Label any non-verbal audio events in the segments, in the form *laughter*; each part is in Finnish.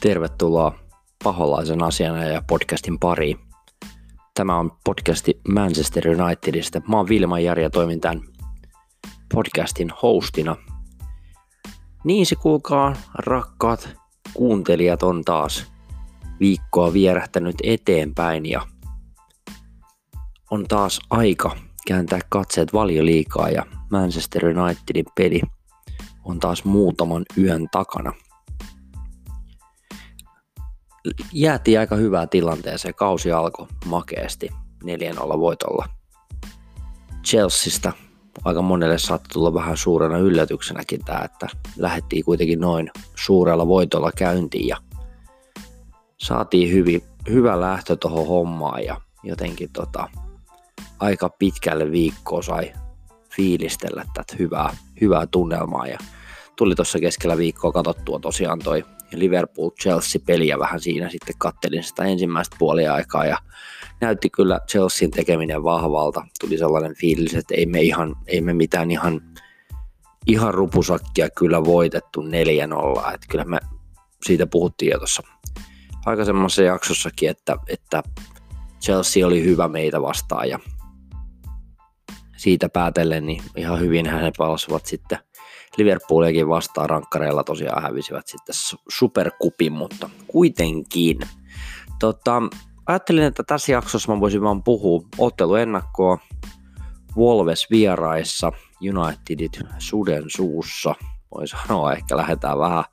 Tervetuloa paholaisen asiana ja podcastin pariin. Tämä on podcasti Manchester Unitedista. Mä oon Vilma Jari ja toimin tämän podcastin hostina. Niin se kuulkaa, rakkaat kuuntelijat on taas viikkoa vierähtänyt eteenpäin ja on taas aika kääntää katseet valioliikaa ja Manchester Unitedin peli on taas muutaman yön takana – jäätiin aika hyvää tilanteeseen. Kausi alkoi makeasti 4-0 voitolla. Chelseasta aika monelle saattoi tulla vähän suurena yllätyksenäkin tämä, että lähdettiin kuitenkin noin suurella voitolla käyntiin ja saatiin hyvin, hyvä lähtö tuohon hommaan ja jotenkin tota, aika pitkälle viikkoa sai fiilistellä tätä hyvää, hyvää tunnelmaa ja tuli tuossa keskellä viikkoa katsottua tosiaan toi Liverpool-Chelsea-peliä vähän siinä sitten kattelin sitä ensimmäistä puoliaikaa ja näytti kyllä Chelsean tekeminen vahvalta. Tuli sellainen fiilis, että ei me, ihan, ei me mitään ihan, ihan rupusakkia kyllä voitettu 4-0. Että kyllä me siitä puhuttiin jo tuossa aikaisemmassa jaksossakin, että, että Chelsea oli hyvä meitä vastaan ja siitä päätellen niin ihan hyvin he palasivat sitten Liverpooliakin vastaan rankkareilla tosiaan hävisivät sitten superkupin, mutta kuitenkin. Tota, ajattelin, että tässä jaksossa mä voisin vaan puhua otteluennakkoa Wolves vieraissa, Unitedit suden suussa. Voi sanoa, ehkä lähdetään vähän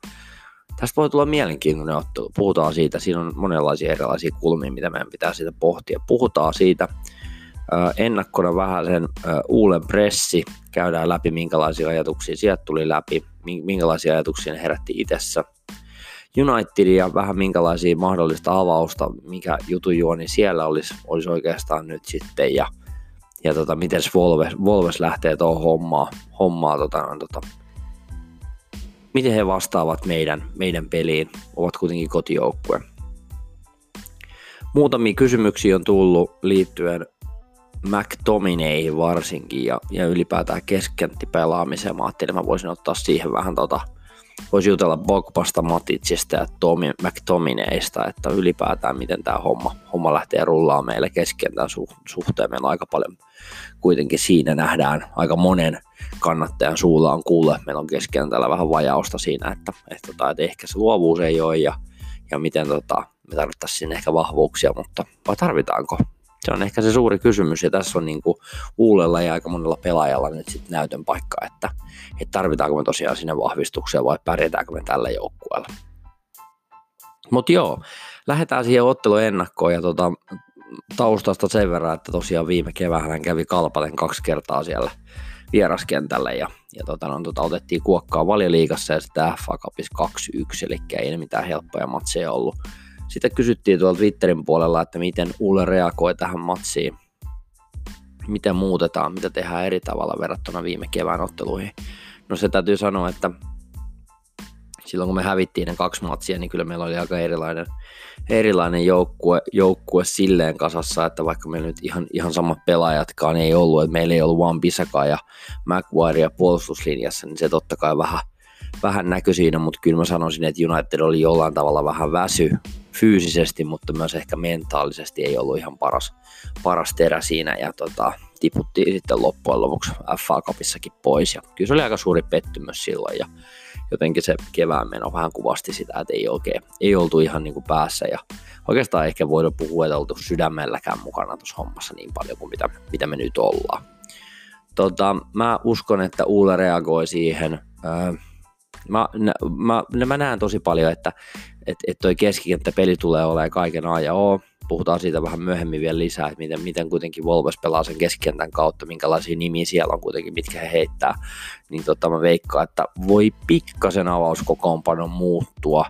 Tästä voi tulla mielenkiintoinen ottelu. Puhutaan siitä, siinä on monenlaisia erilaisia kulmia, mitä meidän pitää siitä pohtia. Puhutaan siitä, ennakkona vähän sen uulen pressi, käydään läpi minkälaisia ajatuksia sieltä tuli läpi, minkälaisia ajatuksia ne herätti itsessä. Unitedia vähän minkälaisia mahdollista avausta, mikä jutujuoni siellä olisi, olisi oikeastaan nyt sitten ja, ja tota, miten Volves, Volves lähtee tuohon hommaa, hommaa tota, tota, miten he vastaavat meidän, meidän peliin, ovat kuitenkin kotijoukkue. Muutamia kysymyksiä on tullut liittyen McTominayhin varsinkin ja, ja ylipäätään pelaamiseen. Mä ajattelin, että mä voisin ottaa siihen vähän tota, voisi jutella Bogbasta, Matitsista ja Tomi, McTominaysta, että ylipäätään miten tämä homma, homma lähtee rullaa meille keskentän su- suhteen. Meillä aika paljon kuitenkin siinä nähdään aika monen kannattajan suulla on kuulla, että meillä on keskentällä vähän vajausta siinä, että, että, tota, että ehkä se luovuus ei ole ja, ja miten tota, me tarvittaisiin sinne ehkä vahvuuksia, mutta vai tarvitaanko? Se on ehkä se suuri kysymys ja tässä on niin kuin Uulella ja aika monella pelaajalla nyt sitten näytön paikka, että, että tarvitaanko me tosiaan sinne vahvistuksia vai pärjätäänkö me tällä joukkueella. Mutta joo, lähdetään siihen ottelun ennakkoon ja tota, taustasta sen verran, että tosiaan viime keväänä kävi Kalpaten kaksi kertaa siellä vieraskentällä ja, ja tota, no, tota, otettiin kuokkaa valioliigassa ja sitten FA Cupissa 2-1, eli ei mitään helppoja matseja ollut sitten kysyttiin tuolla Twitterin puolella, että miten Ule reagoi tähän matsiin, miten muutetaan, mitä tehdään eri tavalla verrattuna viime kevään otteluihin. No se täytyy sanoa, että silloin kun me hävittiin ne kaksi matsia, niin kyllä meillä oli aika erilainen, erilainen joukkue, joukkue silleen kasassa, että vaikka meillä nyt ihan, ihan samat pelaajatkaan ei ollut, että meillä ei ollut vaan Pisaka ja Maguire puolustuslinjassa, niin se totta kai vähän, vähän näkyi siinä, mutta kyllä mä sanoisin, että United oli jollain tavalla vähän väsy fyysisesti, mutta myös ehkä mentaalisesti ei ollut ihan paras, paras terä siinä ja tota, tiputtiin sitten loppujen lopuksi FA Cupissakin pois ja kyllä se oli aika suuri pettymys silloin ja jotenkin se kevään meno vähän kuvasti sitä, että ei oikein, ei oltu ihan niin kuin päässä ja oikeastaan ehkä voida puhua, että oltu sydämelläkään mukana tuossa hommassa niin paljon kuin mitä, mitä me nyt ollaan. Tota, mä uskon, että Uule reagoi siihen. Öö, mä, mä, mä näen tosi paljon, että että et toi keskikenttäpeli tulee olemaan kaiken ajan. Oo, puhutaan siitä vähän myöhemmin vielä lisää, että miten, miten kuitenkin Volves pelaa sen keskikentän kautta, minkälaisia nimiä siellä on kuitenkin, mitkä he heittää. Niin tota, mä veikkaan, että voi pikkasen avauskokoonpano muuttua.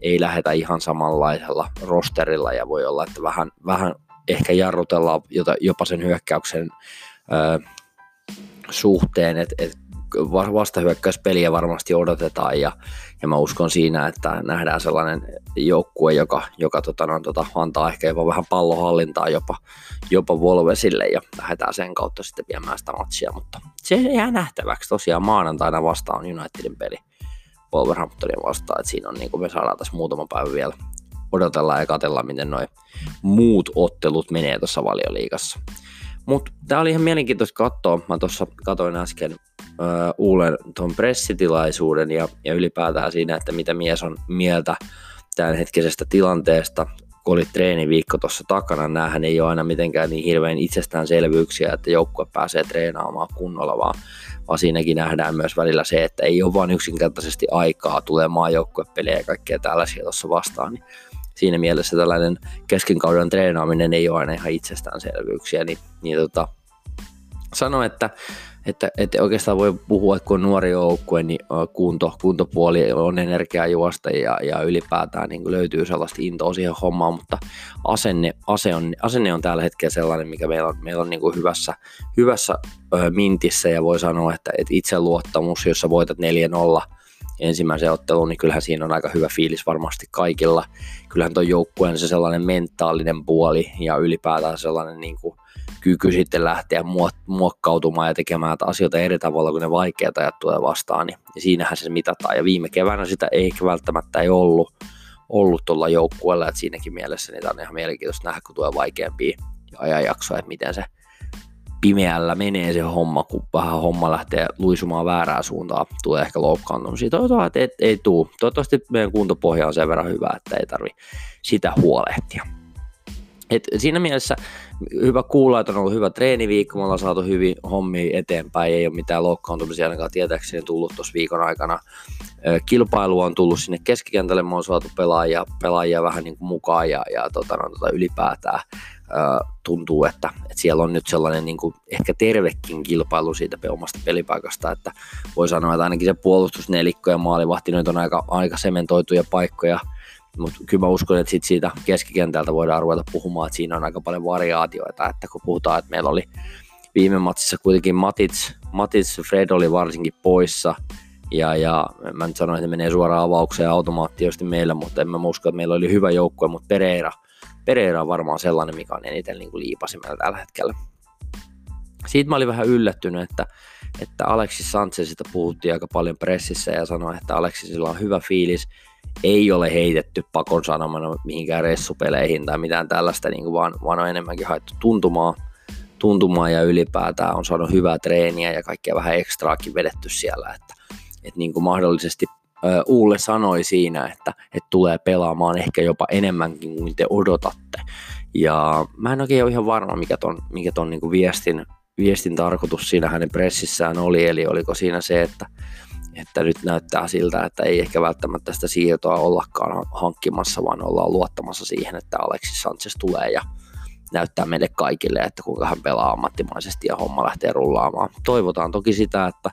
Ei lähetä ihan samanlaisella rosterilla ja voi olla, että vähän, vähän ehkä jarrutellaan jopa sen hyökkäyksen ö, suhteen, että et vastahyökkäyspeliä varmasti odotetaan ja, ja mä uskon siinä, että nähdään sellainen joukkue, joka, joka tota, no, tota, antaa ehkä jopa vähän pallohallintaa jopa, jopa Volvesille ja lähdetään sen kautta sitten viemään sitä matsia, mutta se jää nähtäväksi tosiaan maanantaina vastaan Unitedin peli. Wolverhamptonia vastaan, että siinä on niin kuin me saadaan tässä muutama päivä vielä odotella ja katella, miten noin muut ottelut menee tuossa valioliikassa. Mutta tämä oli ihan mielenkiintoista katsoa. Mä tuossa katoin äsken uh, Uulen tuon pressitilaisuuden ja, ja ylipäätään siinä, että mitä mies on mieltä tämänhetkisestä tilanteesta kun oli treeniviikko tuossa takana, näähän ei ole aina mitenkään niin hirveän itsestäänselvyyksiä, että joukkue pääsee treenaamaan kunnolla, vaan, vaan siinäkin nähdään myös välillä se, että ei ole vain yksinkertaisesti aikaa tulee maajoukkuepelejä ja kaikkea tällaisia tuossa vastaan, niin siinä mielessä tällainen keskenkauden treenaaminen ei ole aina ihan itsestäänselvyyksiä, niin, niin tota, sano, että että, että oikeastaan voi puhua, että kun on nuori joukkue, niin kunto, kuntopuoli on energiaa juosta ja, ja ylipäätään niin löytyy sellaista intoa siihen hommaan, mutta asenne, ase on, asenne on tällä hetkellä sellainen, mikä meillä on, meillä on niin kuin hyvässä, hyvässä ö, mintissä ja voi sanoa, että, että itseluottamus, jos sä voitat 4-0 ensimmäisen ottelun, niin kyllähän siinä on aika hyvä fiilis varmasti kaikilla. Kyllähän tuon joukkueen se sellainen mentaalinen puoli ja ylipäätään sellainen niin kuin kyky sitten lähteä muokkautumaan ja tekemään asioita eri tavalla, kun ne vaikeat ajat tulee vastaan, niin siinähän se mitataan. Ja viime keväänä sitä ei välttämättä ei ollut, ollut tuolla joukkueella, että siinäkin mielessä niitä on ihan mielenkiintoista nähdä, kun tulee vaikeampia ajanjaksoja, että miten se pimeällä menee se homma, kun vähän homma lähtee luisumaan väärään suuntaan, tulee ehkä loukkaantumisia. Toivottavasti ei, ei tule. Toivottavasti meidän kuntopohja on sen verran hyvä, että ei tarvi sitä huolehtia. Et siinä mielessä hyvä kuulla, että on ollut hyvä treeniviikko, me ollaan saatu hyvin hommia eteenpäin, ei ole mitään loukkaantumisia ainakaan tietääkseni tullut tuossa viikon aikana. Kilpailu on tullut sinne keskikentälle, me on saatu pelaajia, pelaajia vähän niin kuin mukaan ja, ja tota, no, tota, ylipäätään tuntuu, että, että siellä on nyt sellainen niin kuin ehkä tervekin kilpailu siitä omasta pelipaikasta, että voi sanoa, että ainakin se puolustusnelikko ja maalivahti nyt on aika, aika sementoituja paikkoja, mutta kyllä mä uskon, että sit siitä keskikentältä voidaan ruveta puhumaan, että siinä on aika paljon variaatioita, että kun puhutaan, että meillä oli viime matsissa kuitenkin Matits, Matits Fred oli varsinkin poissa, ja, ja mä nyt sanoin, että menee suoraan avaukseen automaattisesti meillä, mutta en mä usko, että meillä oli hyvä joukkue, mutta Pereira, Pereira on varmaan sellainen, mikä on eniten niin kuin liipasimella tällä hetkellä. Siitä mä olin vähän yllättynyt, että, että Alexis Sanchezista puhuttiin aika paljon pressissä ja sanoi, että Alexisilla on hyvä fiilis, ei ole heitetty pakon sanomana mihinkään ressupeleihin tai mitään tällaista, niin kuin vaan, vaan on enemmänkin haettu tuntumaa, tuntumaa ja ylipäätään on saanut hyvää treeniä ja kaikkea vähän ekstraakin vedetty siellä, että, että niin kuin mahdollisesti Uulle sanoi siinä, että, että tulee pelaamaan ehkä jopa enemmänkin kuin te odotatte. Ja mä en oikein ole ihan varma, mikä ton, mikä ton niin kuin viestin, viestin tarkoitus siinä hänen pressissään oli, eli oliko siinä se, että, että nyt näyttää siltä, että ei ehkä välttämättä sitä siirtoa ollakaan hankkimassa, vaan ollaan luottamassa siihen, että Alexis Sanchez tulee ja näyttää meille kaikille, että kuinka hän pelaa ammattimaisesti ja homma lähtee rullaamaan. Toivotaan toki sitä, että,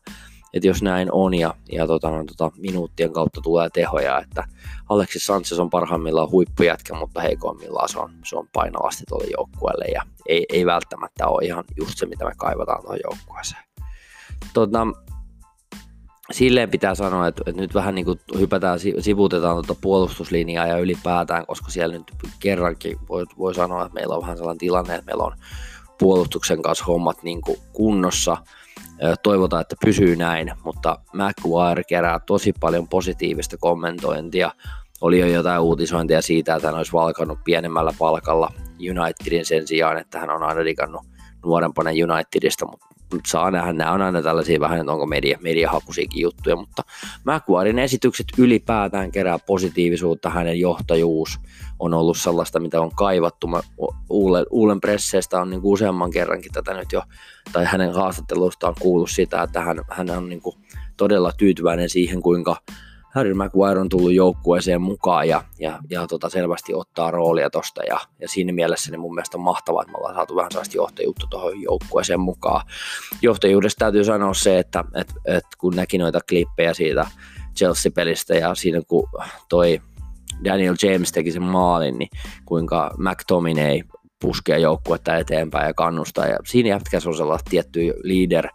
että jos näin on ja, ja tota, no, tota, minuuttien kautta tulee tehoja, että Alexis Sanchez on parhaimmillaan huippujätkä, mutta heikoimmillaan se on, se on painavasti tuolle joukkueelle ja ei, ei välttämättä ole ihan just se, mitä me kaivataan tuohon joukkueeseen. Tota, silleen pitää sanoa, että, että nyt vähän niin kuin hypätään, sivutetaan tuota puolustuslinjaa ja ylipäätään, koska siellä nyt kerrankin voi, voi sanoa, että meillä on vähän sellainen tilanne, että meillä on puolustuksen kanssa hommat niin kuin kunnossa. Toivotaan, että pysyy näin, mutta McGuire kerää tosi paljon positiivista kommentointia. Oli jo jotain uutisointia siitä, että hän olisi valkannut pienemmällä palkalla Unitedin sen sijaan, että hän on aina digannut nuorempana Unitedista, mutta saa nähdä, nämä on aina tällaisia vähän, että onko media, mediahakuisiakin juttuja, mutta McQuarin esitykset ylipäätään kerää positiivisuutta, hänen johtajuus on ollut sellaista, mitä on kaivattu. Mä Uulen, Uulen presseistä on niin kuin useamman kerrankin tätä nyt jo, tai hänen haastattelusta on kuullut sitä, että hän, hän on niin kuin todella tyytyväinen siihen, kuinka Harry Maguire on tullut joukkueeseen mukaan ja, ja, ja tota selvästi ottaa roolia tosta ja, ja siinä mielessä niin mun mielestä on mahtavaa, että me ollaan saatu vähän sellaista johtajuutta tuohon joukkueeseen mukaan. Johtajuudesta täytyy sanoa se, että et, et kun näki noita klippejä siitä Chelsea-pelistä ja siinä kun toi Daniel James teki sen maalin, niin kuinka McTominay puskee joukkuetta eteenpäin ja kannustaa. Ja siinä jätkässä on sellaista tiettyä leader,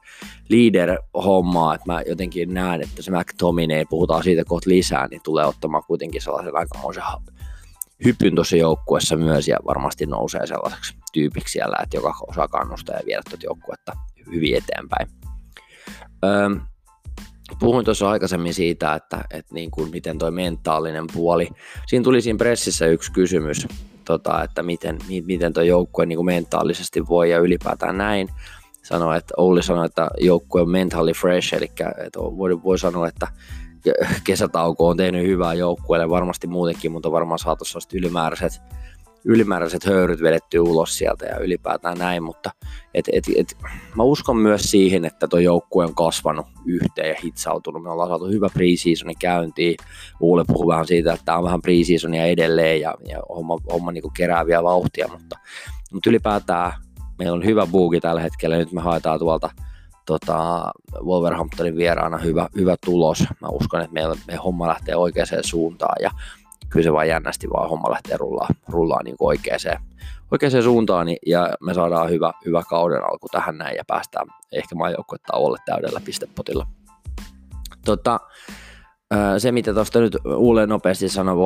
leader-hommaa, että mä jotenkin näen, että se McTominay, puhutaan siitä kohta lisää, niin tulee ottamaan kuitenkin sellaisen aikamoisen hypyn tuossa joukkuessa myös ja varmasti nousee sellaiseksi tyypiksi siellä, että joka osaa kannustaa ja viedä tuota joukkuetta hyvin eteenpäin. Öö, puhuin tuossa aikaisemmin siitä, että, että niin kuin miten toi mentaalinen puoli. Siinä tuli siinä pressissä yksi kysymys, tota, että miten, miten tuo joukkue niin kuin mentaalisesti voi ja ylipäätään näin. Sanoi, että Olli sanoi, että joukkue on mentally fresh, eli että voi, voi sanoa, että kesätauko on tehnyt hyvää joukkueelle varmasti muutenkin, mutta varmaan saatu ylimääräiset ylimääräiset höyryt vedetty ulos sieltä ja ylipäätään näin, mutta et, et, et, mä uskon myös siihen, että tuo joukkue on kasvanut yhteen ja hitsautunut. Me ollaan saatu hyvä preseasoni käyntiin. Uule puhuu vähän siitä, että tämä on vähän preseasonia edelleen ja, ja homma, homma niin kerää vielä vauhtia, mutta, mutta ylipäätään meillä on hyvä buuki tällä hetkellä. Nyt me haetaan tuolta tota, Wolverhamptonin vieraana hyvä, hyvä tulos. Mä uskon, että meillä, meidän homma lähtee oikeaan suuntaan ja kyllä se vaan jännästi vaan homma lähtee rullaa, rullaa niin kuin oikeaan, oikeaan suuntaan niin, ja me saadaan hyvä, hyvä kauden alku tähän näin ja päästään ehkä maajoukkuetta olla täydellä pistepotilla. Tota, se, mitä tuosta nyt Ulle nopeasti sanoi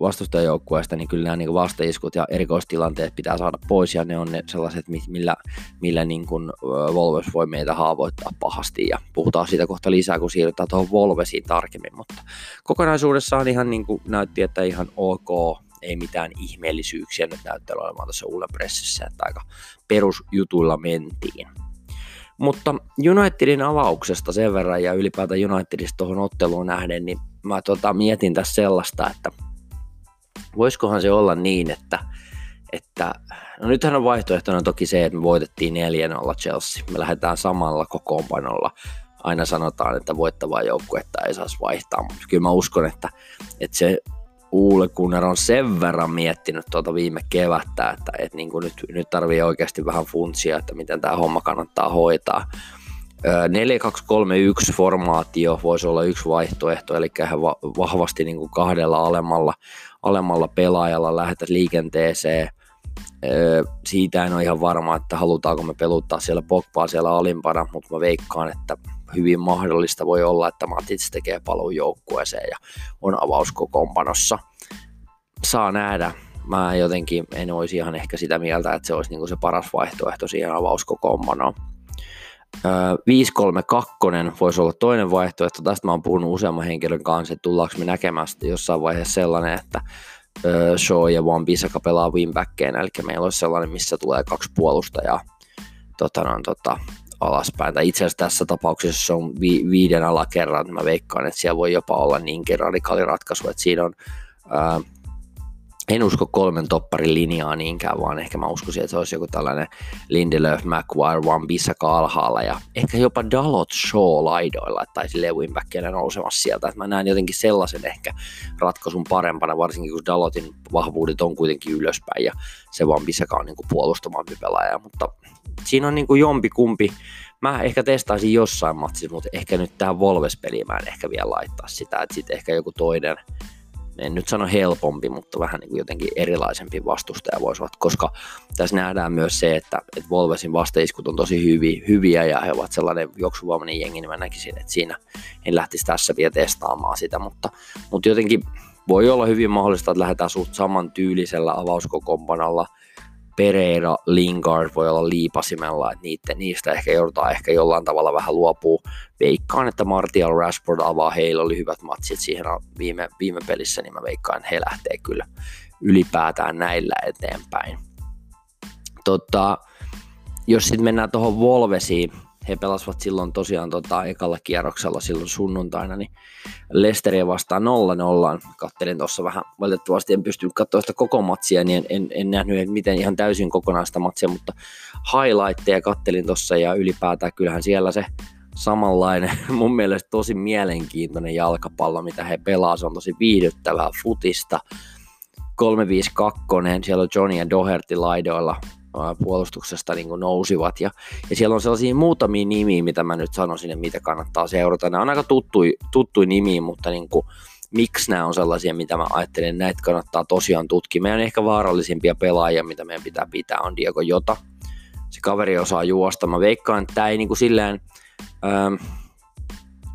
vastustajajoukkueesta, niin kyllä nämä niin vastaiskut ja erikoistilanteet pitää saada pois, ja ne on ne sellaiset, millä, millä niin kuin Volves voi meitä haavoittaa pahasti, ja puhutaan siitä kohta lisää, kun siirrytään tuohon Volvesiin tarkemmin, mutta kokonaisuudessaan ihan niin kuin näytti, että ihan ok, ei mitään ihmeellisyyksiä nyt näyttää olemaan tuossa Ulle pressissä, että aika perusjutuilla mentiin. Mutta Unitedin avauksesta sen verran ja ylipäätään Unitedista tuohon otteluun nähden, niin mä tota, mietin tässä sellaista, että voisikohan se olla niin, että, että no nythän on vaihtoehtona toki se, että me voitettiin 4-0 Chelsea. Me lähdetään samalla kokoonpanolla. Aina sanotaan, että voittavaa joukkuetta ei saisi vaihtaa, mutta kyllä mä uskon, että, että se Uule Kunner on sen verran miettinyt tuota viime kevättä, että, että niin kuin nyt, nyt tarvii oikeasti vähän funtsia, että miten tämä homma kannattaa hoitaa. 4-2-3-1 formaatio voisi olla yksi vaihtoehto, eli ihan vahvasti niin kuin kahdella alemmalla, alemmalla pelaajalla lähdetä liikenteeseen. Siitä en ole ihan varma, että halutaanko me peluttaa siellä Pogbaa siellä alimpana, mutta mä veikkaan, että hyvin mahdollista voi olla, että Matic tekee paluun joukkueeseen ja on avauskokoonpanossa. Saa nähdä. Mä jotenkin en olisi ihan ehkä sitä mieltä, että se olisi niinku se paras vaihtoehto siihen avauskokoonpanoon. 532 voisi olla toinen vaihtoehto. Tästä mä oon puhunut useamman henkilön kanssa, että tullaanko me näkemään jossain vaiheessa sellainen, että Shaw ja Van Bissaka pelaa winbackkeina, eli meillä olisi sellainen, missä tulee kaksi puolustajaa tota, no, tota, alaspäin. Tai itse asiassa tässä tapauksessa se on vi- viiden alakerran. Mä veikkaan, että siellä voi jopa olla niinkin radikaali ratkaisu, että siinä on ää, en usko kolmen topparin linjaa niinkään, vaan ehkä mä uskoisin, että se olisi joku tällainen Lindelöf, McGuire, Van Bissaka alhaalla ja ehkä jopa Dalot Shaw laidoilla, tai silleen wingbackkeinä nousemassa sieltä. Että mä näen jotenkin sellaisen ehkä ratkaisun parempana, varsinkin kun Dalotin vahvuudet on kuitenkin ylöspäin ja se Van Bissaka on niin kuin puolustamampi pelaaja, mutta siinä on niin kuin jompi kumpi. Mä ehkä testaisin jossain matsissa, mutta ehkä nyt tähän Volves-peliin mä en ehkä vielä laittaa sitä, että sitten ehkä joku toinen en nyt sano helpompi, mutta vähän niin kuin jotenkin erilaisempi vastustaja voisivat, koska tässä nähdään myös se, että, että Volvesin vastaiskut on tosi hyviä, hyviä ja he ovat sellainen juoksuvoimainen jengi, niin mä näkisin, että siinä en lähtisi tässä vielä testaamaan sitä, mutta, mutta jotenkin voi olla hyvin mahdollista, että lähdetään suht saman tyylisellä avauskokompanalla – Pereira, Lingard voi olla liipasimella, että niitä, niistä ehkä joudutaan ehkä jollain tavalla vähän luopuu. Veikkaan, että Martial Rashford avaa, heillä oli hyvät matsit siihen viime, viime pelissä, niin mä veikkaan, että he lähtee kyllä ylipäätään näillä eteenpäin. Tota, jos sitten mennään tuohon Volvesiin, he pelasivat silloin tosiaan tota, ekalla kierroksella silloin sunnuntaina, niin Lesteria vastaan 0-0. Kattelin tuossa vähän, valitettavasti en pystynyt katsoa sitä koko matsia, niin en, en, en nähnyt, miten ihan täysin kokonaista matsia, mutta highlightteja kattelin tuossa ja ylipäätään kyllähän siellä se samanlainen, *laughs* mun mielestä tosi mielenkiintoinen jalkapallo, mitä he pelaa, se on tosi viihdyttävää futista. 352, siellä on Johnny ja Doherty laidoilla, puolustuksesta niin kuin nousivat. Ja, ja siellä on sellaisia muutamia nimiä, mitä mä nyt sanoisin, että mitä kannattaa seurata. Nämä on aika tuttui, tuttui nimiä, mutta niin kuin, miksi nämä on sellaisia, mitä mä ajattelen, näitä kannattaa tosiaan tutkia. Meidän ehkä vaarallisimpia pelaajia, mitä meidän pitää pitää, on Diego Jota. Se kaveri osaa juosta. Mä veikkaan, että tämä ei niin kuin silleen, ähm,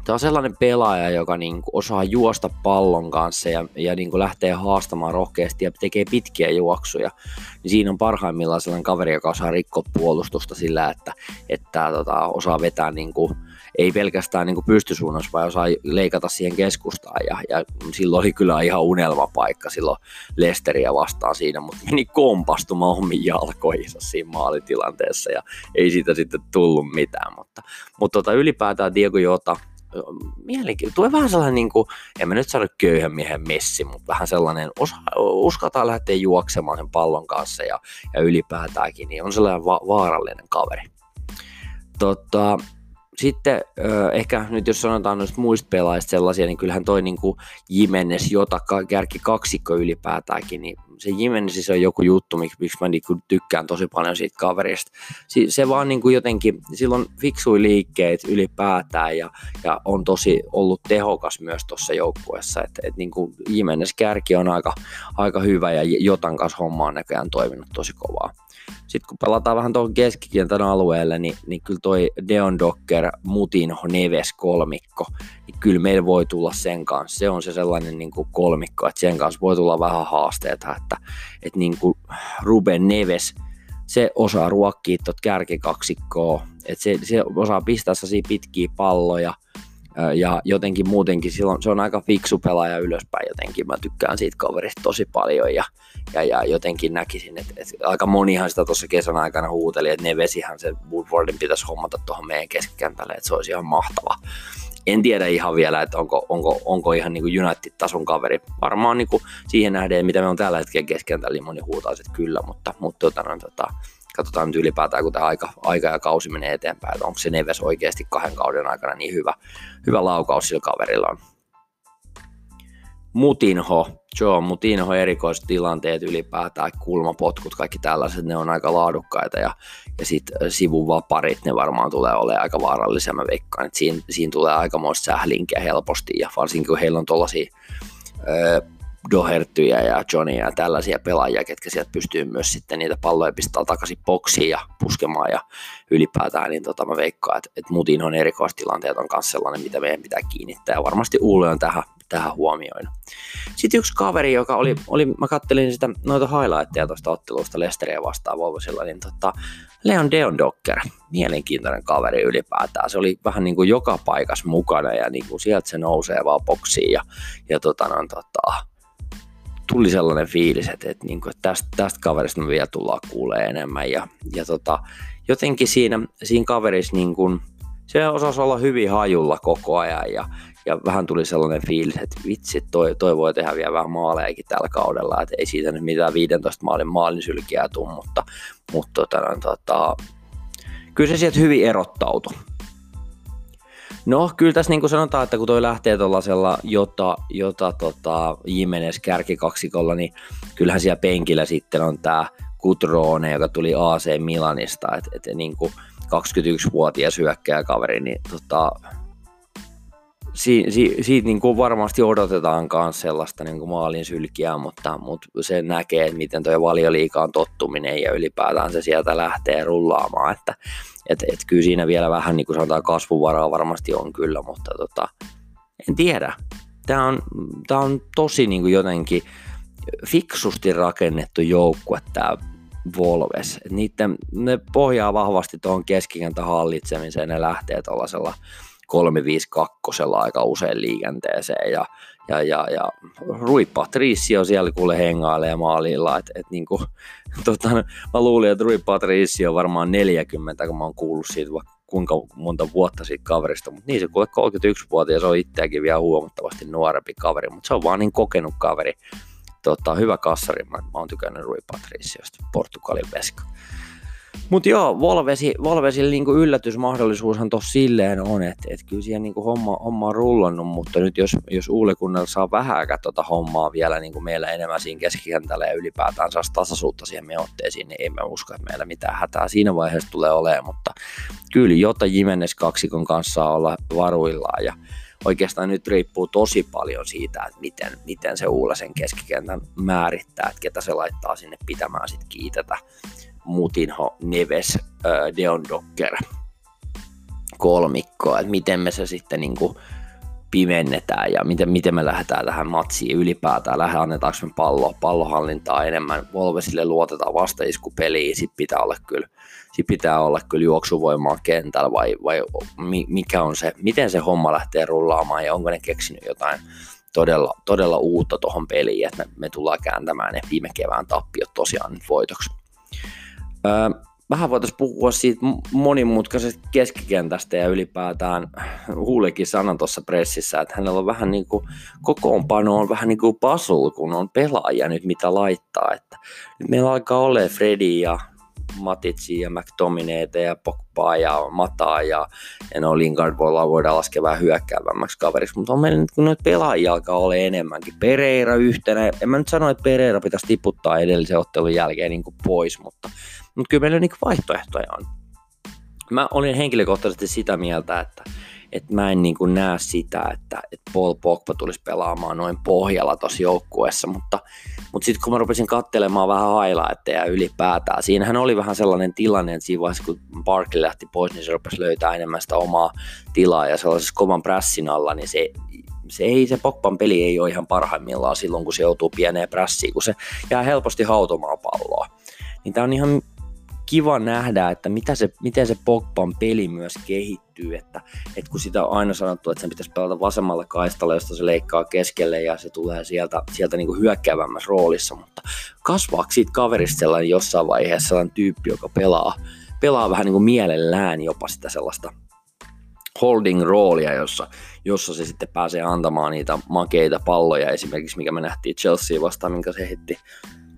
Tämä on sellainen pelaaja, joka niin kuin osaa juosta pallon kanssa ja, ja niin kuin lähtee haastamaan rohkeasti ja tekee pitkiä juoksuja. Niin siinä on parhaimmillaan sellainen kaveri, joka osaa rikkoa puolustusta sillä, että, että tota, osaa vetää niin kuin, ei pelkästään niin kuin pystysuunnassa, vaan osaa leikata siihen keskustaan. Ja, ja silloin oli kyllä ihan unelmapaikka silloin Lesteriä vastaan siinä, mutta meni kompastumaan omiin jalkoihinsa siinä maalitilanteessa ja ei siitä sitten tullut mitään. Mutta, mutta tota, ylipäätään Diego Jota, mielenkiintoinen. Tuo vähän sellainen, niin kuin, en mä nyt sano köyhän miehen messi, mutta vähän sellainen, osa, uskataan lähteä juoksemaan sen pallon kanssa ja, ja ylipäätäänkin, niin on sellainen va- vaarallinen kaveri. Tota, sitten ehkä nyt jos sanotaan noista muista pelaajista sellaisia, niin kyllähän toi niin kuin Jimenez, jota kärki kaksikko ylipäätäänkin, niin se Jimenez on joku juttu, miksi, miksi mä niin kuin tykkään tosi paljon siitä kaverista. Se vaan niin kuin jotenkin, silloin fiksui liikkeet ylipäätään ja, ja on tosi ollut tehokas myös tuossa joukkueessa, että et niin kuin Jimenez kärki on aika, aika hyvä ja Jotan kanssa homma on näköjään toiminut tosi kovaa. Sitten kun pelataan vähän tuohon keskikentän alueelle, niin, niin kyllä toi Deon Docker, Mutinho, Neves kolmikko, niin kyllä meillä voi tulla sen kanssa. Se on se sellainen niin kuin kolmikko, että sen kanssa voi tulla vähän haasteita, että, että niin kuin Ruben Neves, se osaa ruokkia tuot kärkikaksikkoa, että se, se osaa pistää pitkiä palloja, ja jotenkin muutenkin silloin se on aika fiksu pelaaja ylöspäin jotenkin. Mä tykkään siitä kaverista tosi paljon ja, ja, ja jotenkin näkisin, että, että aika monihan sitä tuossa kesän aikana huuteli, että ne vesihän se Woodwardin pitäisi hommata tuohon meidän keskikentälle, että se olisi ihan mahtava. En tiedä ihan vielä, että onko, onko, onko ihan niin United-tason kaveri. Varmaan niin kuin siihen nähden, mitä me on tällä hetkellä keskikentällä, niin moni huutaa, että kyllä, mutta, mutta tota, tota, katsotaan nyt ylipäätään, kun tämä aika, aika ja kausi menee eteenpäin, että onko se Neves oikeasti kahden kauden aikana niin hyvä, hyvä laukaus sillä kaverilla on. Mutinho, Joe Mutinho erikoistilanteet ylipäätään, kulmapotkut, kaikki tällaiset, ne on aika laadukkaita ja, ja sitten sivuvaparit, ne varmaan tulee olemaan aika vaarallisia, mä veikkaan, että siinä, siinä tulee aikamoista sählinkiä helposti ja varsinkin kun heillä on tuollaisia Dohertyjä ja Johnia ja tällaisia pelaajia, ketkä sieltä pystyy myös sitten niitä palloja pistää takaisin boksiin ja puskemaan ja ylipäätään, niin tota mä veikkaan, että, että mutin on erikoistilanteet on myös sellainen, mitä meidän pitää kiinnittää ja varmasti Uule on tähän, tähän huomioinut. Sitten yksi kaveri, joka oli, oli mä kattelin sitä noita highlightteja tuosta ottelusta Lesteriä vastaan Volvosilla, niin tota, Leon Deon Docker, mielenkiintoinen kaveri ylipäätään. Se oli vähän niin kuin joka paikassa mukana ja niin kuin sieltä se nousee vaan boksiin ja, ja tota, no, tota, tuli sellainen fiilis, että, että, niin kuin, että tästä, tästä kaverista me vielä tullaan kuulee enemmän. Ja, ja tota, jotenkin siinä, siinä kaverissa niin kuin, se osasi olla hyvin hajulla koko ajan ja, ja vähän tuli sellainen fiilis, että vitsi, toi, toi voi tehdä vielä vähän maalejakin tällä kaudella, että ei siitä nyt mitään 15 maalin maalin sylkiä tule, mutta, mutta tota, tota, kyllä se sieltä hyvin erottautui. No, kyllä tässä niin kuin sanotaan, että kun toi lähtee tuollaisella jota, jota tota, Jimenez kärkikaksikolla, niin kyllähän siellä penkillä sitten on tämä Kutrone, joka tuli AC Milanista, että et, niin kuin 21-vuotias hyökkääkaveri, niin tota, si, si, siitä niin kuin varmasti odotetaan myös sellaista niin kuin maalin sylkiä, mutta, mutta se näkee, että miten tuo valioliikaan tottuminen ja ylipäätään se sieltä lähtee rullaamaan, että et, et kyllä siinä vielä vähän niin kuin sanotaan kasvuvaraa varmasti on kyllä, mutta tota, en tiedä. Tämä on, tää on tosi niin kuin jotenkin fiksusti rakennettu joukkue tämä Volves. Niiden, ne pohjaa vahvasti tuohon keskikentä hallitsemiseen, ne lähtee tuollaisella 352 aika usein liikenteeseen ja, ja, ja, ja Rui Patricio siellä kuule hengailee maalilla, että et niinku, *laughs* tota, mä luulin, että Rui Patricio on varmaan 40, kun mä oon kuullut siitä kuinka monta vuotta siitä kaverista, mutta niin se kuule 31-vuotias on itseäkin vielä huomattavasti nuorempi kaveri, mutta se on vaan niin kokenut kaveri. Tota, hyvä kassari, mä, mä oon tykännyt Rui Patriciosta, Portugalin veska. Mutta joo, Volvesi, Volvesilla niinku yllätysmahdollisuushan tuossa silleen on, että et kyllä siellä niinku homma, homma on rullannut, mutta nyt jos, jos Uulekunnalla saa vähän tota hommaa vielä niinku meillä enemmän siinä keskikentällä ja ylipäätään saa tasaisuutta siihen meotteisiin, niin ei mä usko, että meillä mitään hätää siinä vaiheessa tulee olemaan, mutta kyllä Jota Jimenez kaksikon kanssa olla varuillaan ja oikeastaan nyt riippuu tosi paljon siitä, että miten, miten se Uulesen keskikentän määrittää, että ketä se laittaa sinne pitämään sit kiitetä Mutinho, Neves, Deon Docker. kolmikkoa, että miten me se sitten niin kuin pimennetään ja miten, miten me lähdetään tähän matsiin ylipäätään, lähdetään annetaanko me pallo, pallohallintaa enemmän, Volvesille luotetaan vastaiskupeliin, sit pitää olla kyllä, sit pitää olla kyllä juoksuvoimaa kentällä vai, vai mikä on se, miten se homma lähtee rullaamaan ja onko ne keksinyt jotain todella, todella uutta tuohon peliin, että me, me tullaan kääntämään ne viime kevään tappiot tosiaan voitoksi. Öö, vähän voitaisiin puhua siitä monimutkaisesta keskikentästä ja ylipäätään Huulikin sanan tuossa pressissä, että hänellä on vähän niin kuin kokoonpano on vähän niin kuin puzzle, kun on pelaajia nyt mitä laittaa. Että nyt meillä alkaa olla Freddy ja Matitsi ja McTominayta ja Pogbaa ja Mataa ja, ja no Lingard voi, voidaan laskea vähän hyökkäävämmäksi kaveriksi, mutta on meillä nyt kun noita pelaajia alkaa olla enemmänkin. Pereira yhtenä, en mä nyt sano, että Pereira pitäisi tiputtaa edellisen ottelun jälkeen niin kuin pois, mutta, mutta kyllä meillä niin vaihtoehtoja on. Mä olin henkilökohtaisesti sitä mieltä, että että mä en niin kuin näe sitä, että, että Paul Pogba tulisi pelaamaan noin pohjalla tuossa joukkueessa, mutta, mutta sitten kun mä rupesin katselemaan vähän highlightteja ylipäätään, siinähän oli vähän sellainen tilanne, että siinä vaiheessa kun Barkley lähti pois, niin se rupesi löytää enemmän sitä omaa tilaa ja sellaisessa kovan prässin alla, niin se se, ei, se Pogban peli ei ole ihan parhaimmillaan silloin, kun se joutuu pieneen prässiin, kun se jää helposti hautomaan palloa. Niin tämä on ihan kiva nähdä, että mitä se, miten se Pogban peli myös kehittyy, että, että kun sitä on aina sanottu, että sen pitäisi pelata vasemmalla kaistalla, josta se leikkaa keskelle ja se tulee sieltä, sieltä niin hyökkäävämmässä roolissa, mutta kasvaako siitä kaverista sellainen jossain vaiheessa sellainen tyyppi, joka pelaa, pelaa vähän niin kuin mielellään jopa sitä sellaista holding roolia, jossa, jossa se sitten pääsee antamaan niitä makeita palloja, esimerkiksi mikä me nähtiin Chelsea vastaan, minkä se heitti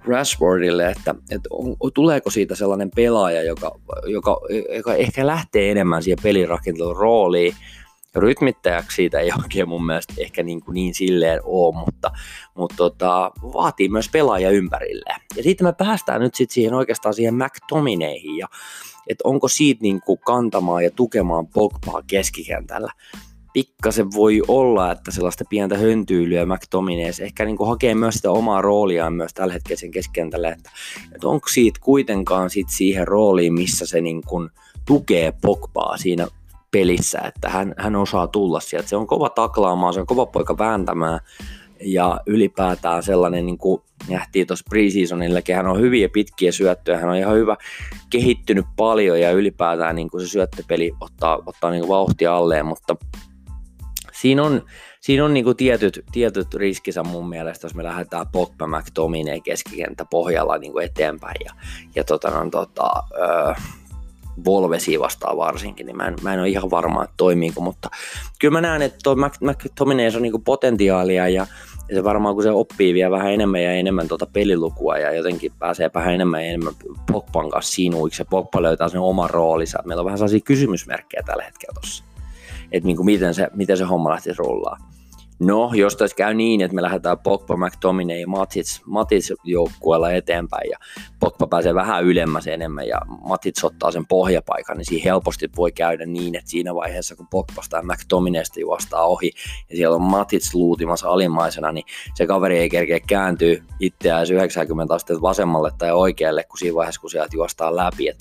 Rashfordille, että, että on, tuleeko siitä sellainen pelaaja, joka, joka, joka ehkä lähtee enemmän siihen pelirakentelun rooliin, rytmittäjäksi siitä ei *laughs* oikein mun mielestä ehkä niin, kuin niin silleen ole, mutta, mutta tota, vaatii myös pelaaja ympärille. Ja sitten me päästään nyt sitten siihen oikeastaan siihen McTominayhin ja että onko siitä niin kuin kantamaan ja tukemaan Pogbaa keskikentällä pikkasen voi olla, että sellaista pientä höntyylyä McTominays ehkä niin kuin hakee myös sitä omaa rooliaan myös tällä hetkellä sen keskentällä, että, että onko siitä kuitenkaan sit siihen rooliin, missä se niin kuin tukee Pogbaa siinä pelissä, että hän, hän osaa tulla sieltä. Se on kova taklaamaan, se on kova poika vääntämään ja ylipäätään sellainen, niin kuin nähtiin tuossa preseasonillakin, hän on hyviä pitkiä syöttöjä, hän on ihan hyvä, kehittynyt paljon ja ylipäätään niin kuin se syöttöpeli ottaa, ottaa niin kuin vauhtia alleen, mutta siinä on, siinä on niinku tietyt, tietyt riskinsä mun mielestä, jos me lähdetään Pogba McTominay keskikenttä pohjalla niinku eteenpäin ja, ja tota, no, tota, öö, Volvesi vastaan varsinkin, niin mä en, mä en ole ihan varma, että toimiiko, mutta kyllä mä näen, että McTominay on niinku potentiaalia ja, ja se varmaan kun se oppii vielä vähän enemmän ja enemmän tuota pelilukua ja jotenkin pääsee vähän enemmän ja enemmän Pogban kanssa sinuiksi ja Pogba löytää sen oman roolinsa. Meillä on vähän sellaisia kysymysmerkkejä tällä hetkellä tuossa että niin kuin miten, se, miten se homma lähtisi rullaa. No, jos tässä käy niin, että me lähdetään Pogba, McTominay ja Matits, Matits joukkueella eteenpäin ja Pogba pääsee vähän ylemmäs enemmän ja Matits ottaa sen pohjapaikan, niin siinä helposti voi käydä niin, että siinä vaiheessa kun Pogbasta ja McTominaysta juostaa ohi ja siellä on Matits luutimassa alimmaisena, niin se kaveri ei kerkeä kääntyä itseään 90 astetta vasemmalle tai oikealle, kun siinä vaiheessa kun sieltä juostaa läpi. Et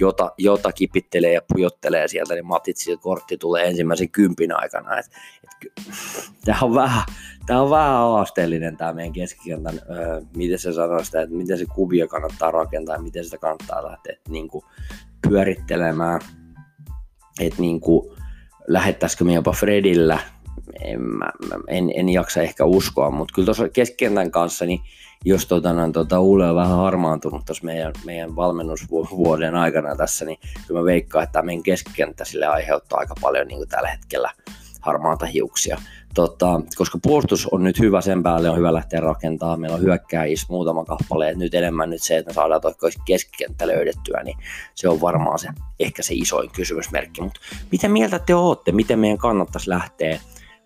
jota, jota kipittelee ja pujottelee sieltä, niin Matitsin kortti tulee ensimmäisen kympin aikana. Et, et, tämä on vähän, tämä on vähän haasteellinen tämä meidän keskikentän, öö, miten se sanoo sitä, että miten se kuvio kannattaa rakentaa ja miten sitä kannattaa lähteä niin kuin, pyörittelemään. Että niin kuin, lähettäisikö me jopa Fredillä, en, mä, en, en jaksa ehkä uskoa, mutta kyllä tuossa keskikentän kanssa, niin jos tota, no, tota, Ule on vähän harmaantunut tuossa meidän, meidän valmennusvuoden aikana tässä, niin kyllä mä veikkaan, että meidän keskikenttä sille aiheuttaa aika paljon niin kuin tällä hetkellä harmaata hiuksia. Tota, koska puolustus on nyt hyvä, sen päälle on hyvä lähteä rakentamaan. Meillä on hyökkäjissä muutama kappale, että nyt enemmän nyt se, että me saadaan tuo keskikenttä löydettyä, niin se on varmaan se, ehkä se isoin kysymysmerkki. Mutta mitä mieltä te olette, miten meidän kannattaisi lähteä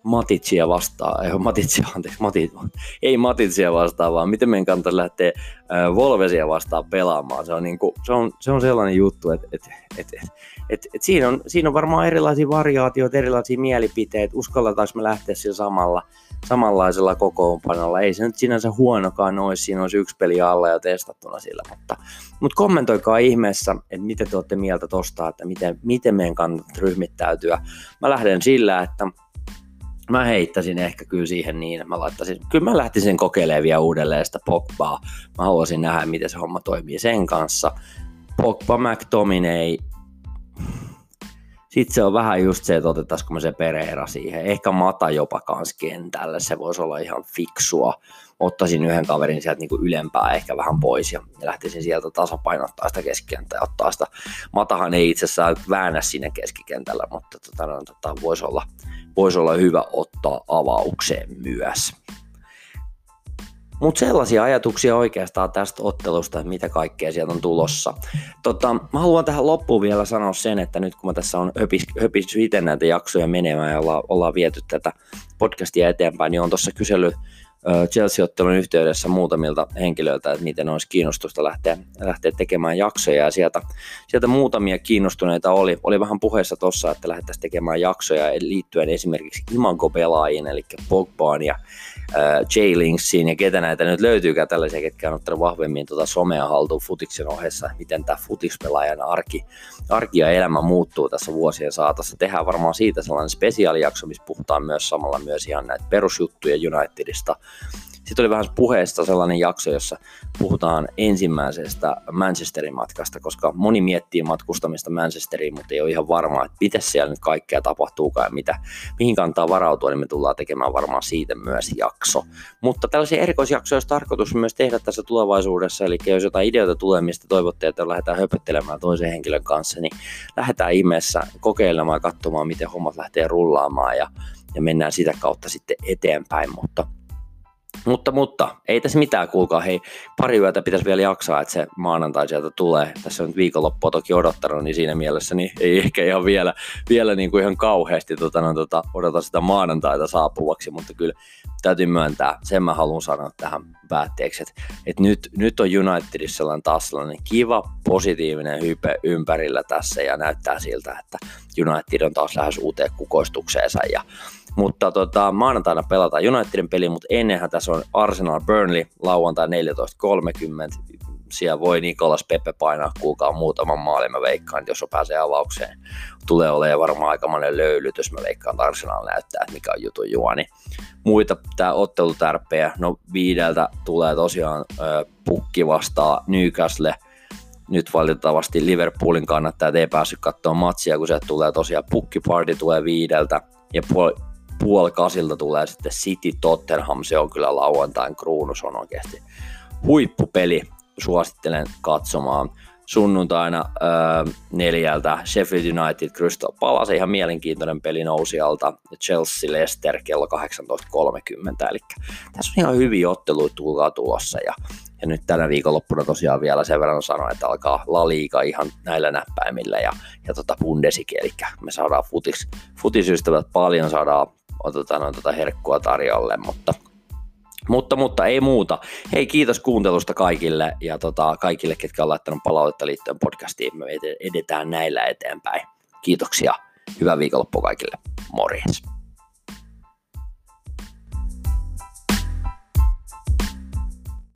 Matitsia vastaan, ei Matitsia, anteeksi, Matit, ei Matitsia vastaan, vaan miten meidän kannattaisi lähteä äh, Volvesia vastaan pelaamaan. Se on, niin kuin, se on, se on sellainen juttu, että et, et, et, et, et siinä, on, siinä on varmaan erilaisia variaatioita, erilaisia mielipiteitä, uskalletaanko me lähteä sillä samalla, samanlaisella kokoonpanolla. Ei se nyt sinänsä huonokaan olisi, siinä olisi yksi peli alla ja testattuna sillä, mutta, mutta kommentoikaa ihmeessä, että mitä te olette mieltä tosta, että miten, miten meidän kannattaa ryhmittäytyä. Mä lähden sillä, että mä heittäisin ehkä kyllä siihen niin, että mä laittaisin, kyllä mä lähtisin kokeilemaan vielä uudelleen sitä Pogbaa. Mä haluaisin nähdä, miten se homma toimii sen kanssa. Pogba, McTominay, sitten se on vähän just se, että otetaanko me se Pereira siihen. Ehkä Mata jopa kans kentälle, se voisi olla ihan fiksua. Ottaisin yhden kaverin sieltä niin kuin ylempää ehkä vähän pois ja lähtisin sieltä tasapainottaa sitä keskikenttää ja ottaa sitä. Matahan ei itse asiassa väännä siinä keskikentällä, mutta tota, no, tota, voisi olla, vois olla hyvä ottaa avaukseen myös. Mutta sellaisia ajatuksia oikeastaan tästä ottelusta, että mitä kaikkea sieltä on tulossa. Tota, mä haluan tähän loppuun vielä sanoa sen, että nyt kun mä tässä on höpis, höpis itse näitä jaksoja menemään ja ollaan, ollaan viety tätä podcastia eteenpäin, niin on tuossa kysely Chelsea-ottelun yhteydessä muutamilta henkilöiltä, että miten olisi kiinnostusta lähteä, lähteä tekemään jaksoja ja sieltä, sieltä muutamia kiinnostuneita oli. Oli vähän puheessa tuossa, että lähdettäisiin tekemään jaksoja liittyen esimerkiksi imago-pelaajiin, eli Pogbaan ja äh, J-Linksiin ja ketä näitä nyt löytyykään tällaisia, ketkä on ottanut vahvemmin tuota somea haltuun futiksen ohessa, miten tämä futispelaajan arki, arki ja elämä muuttuu tässä vuosien saatossa. Tehdään varmaan siitä sellainen spesiaalijakso, missä puhutaan myös samalla myös ihan näitä perusjuttuja Unitedista, sitten oli vähän puheesta sellainen jakso, jossa puhutaan ensimmäisestä Manchesterin matkasta, koska moni miettii matkustamista Manchesteriin, mutta ei ole ihan varmaa, että mitä siellä nyt kaikkea tapahtuukaan ja mitä, mihin kantaa varautua, niin me tullaan tekemään varmaan siitä myös jakso. Mutta tällaisia erikoisjaksoja olisi tarkoitus myös tehdä tässä tulevaisuudessa, eli jos jotain ideoita tulee, mistä toivotte, että lähdetään höpöttelemään toisen henkilön kanssa, niin lähdetään ihmeessä kokeilemaan ja katsomaan, miten hommat lähtee rullaamaan ja, ja mennään sitä kautta sitten eteenpäin, mutta mutta, mutta ei tässä mitään, kuulkaa. Hei, pari yötä pitäisi vielä jaksaa, että se maanantai sieltä tulee. Tässä on nyt viikonloppua toki odottanut, niin siinä mielessä niin ei ehkä ihan vielä, vielä niin kuin ihan kauheasti tota, no, tota, odota sitä maanantaita saapuvaksi, mutta kyllä täytyy myöntää, sen mä haluan sanoa tähän päätteeksi, että, että nyt, nyt on Unitedissa sellainen taas sellainen kiva, positiivinen hype ympärillä tässä ja näyttää siltä, että United on taas lähes uuteen kukoistukseensa ja mutta tota, maanantaina pelataan Unitedin peli, mutta ennenhän tässä on Arsenal Burnley lauantai 14.30. Siellä voi Nikolas Pepe painaa kuukaan muutaman maalin, mä veikkaan, jos on pääsee avaukseen. Tulee olemaan varmaan aikamoinen löylytys, mä veikkaan, että Arsenal näyttää, että mikä on jutun juoni. Muita tämä ottelutärpejä, no viideltä tulee tosiaan ö, pukki vastaa Newcastle, nyt valitettavasti Liverpoolin kannattajat ei päässyt katsomaan matsia, kun se tulee tosiaan pukkiparty tulee viideltä ja puoli kasilta tulee sitten City Tottenham, se on kyllä lauantain kruunus, on oikeasti huippupeli, suosittelen katsomaan. Sunnuntaina öö, neljältä Sheffield United Crystal Palace, ihan mielenkiintoinen peli nousi alta, Chelsea Leicester kello 18.30, eli tässä on ihan hyviä otteluita tulkaa tulossa, ja, ja nyt tänä viikonloppuna tosiaan vielä sen verran sanoa, että alkaa La Liga ihan näillä näppäimillä, ja, ja tota Bundesliga, eli me saadaan futis, futisystävät paljon, saadaan otetaan no, tota herkkua tarjolle, mutta mutta, mutta ei muuta. Hei, kiitos kuuntelusta kaikille ja tota, kaikille, ketkä on laittanut palautetta liittyen podcastiin. Me edetään näillä eteenpäin. Kiitoksia. Hyvää viikonloppua kaikille. Morjens.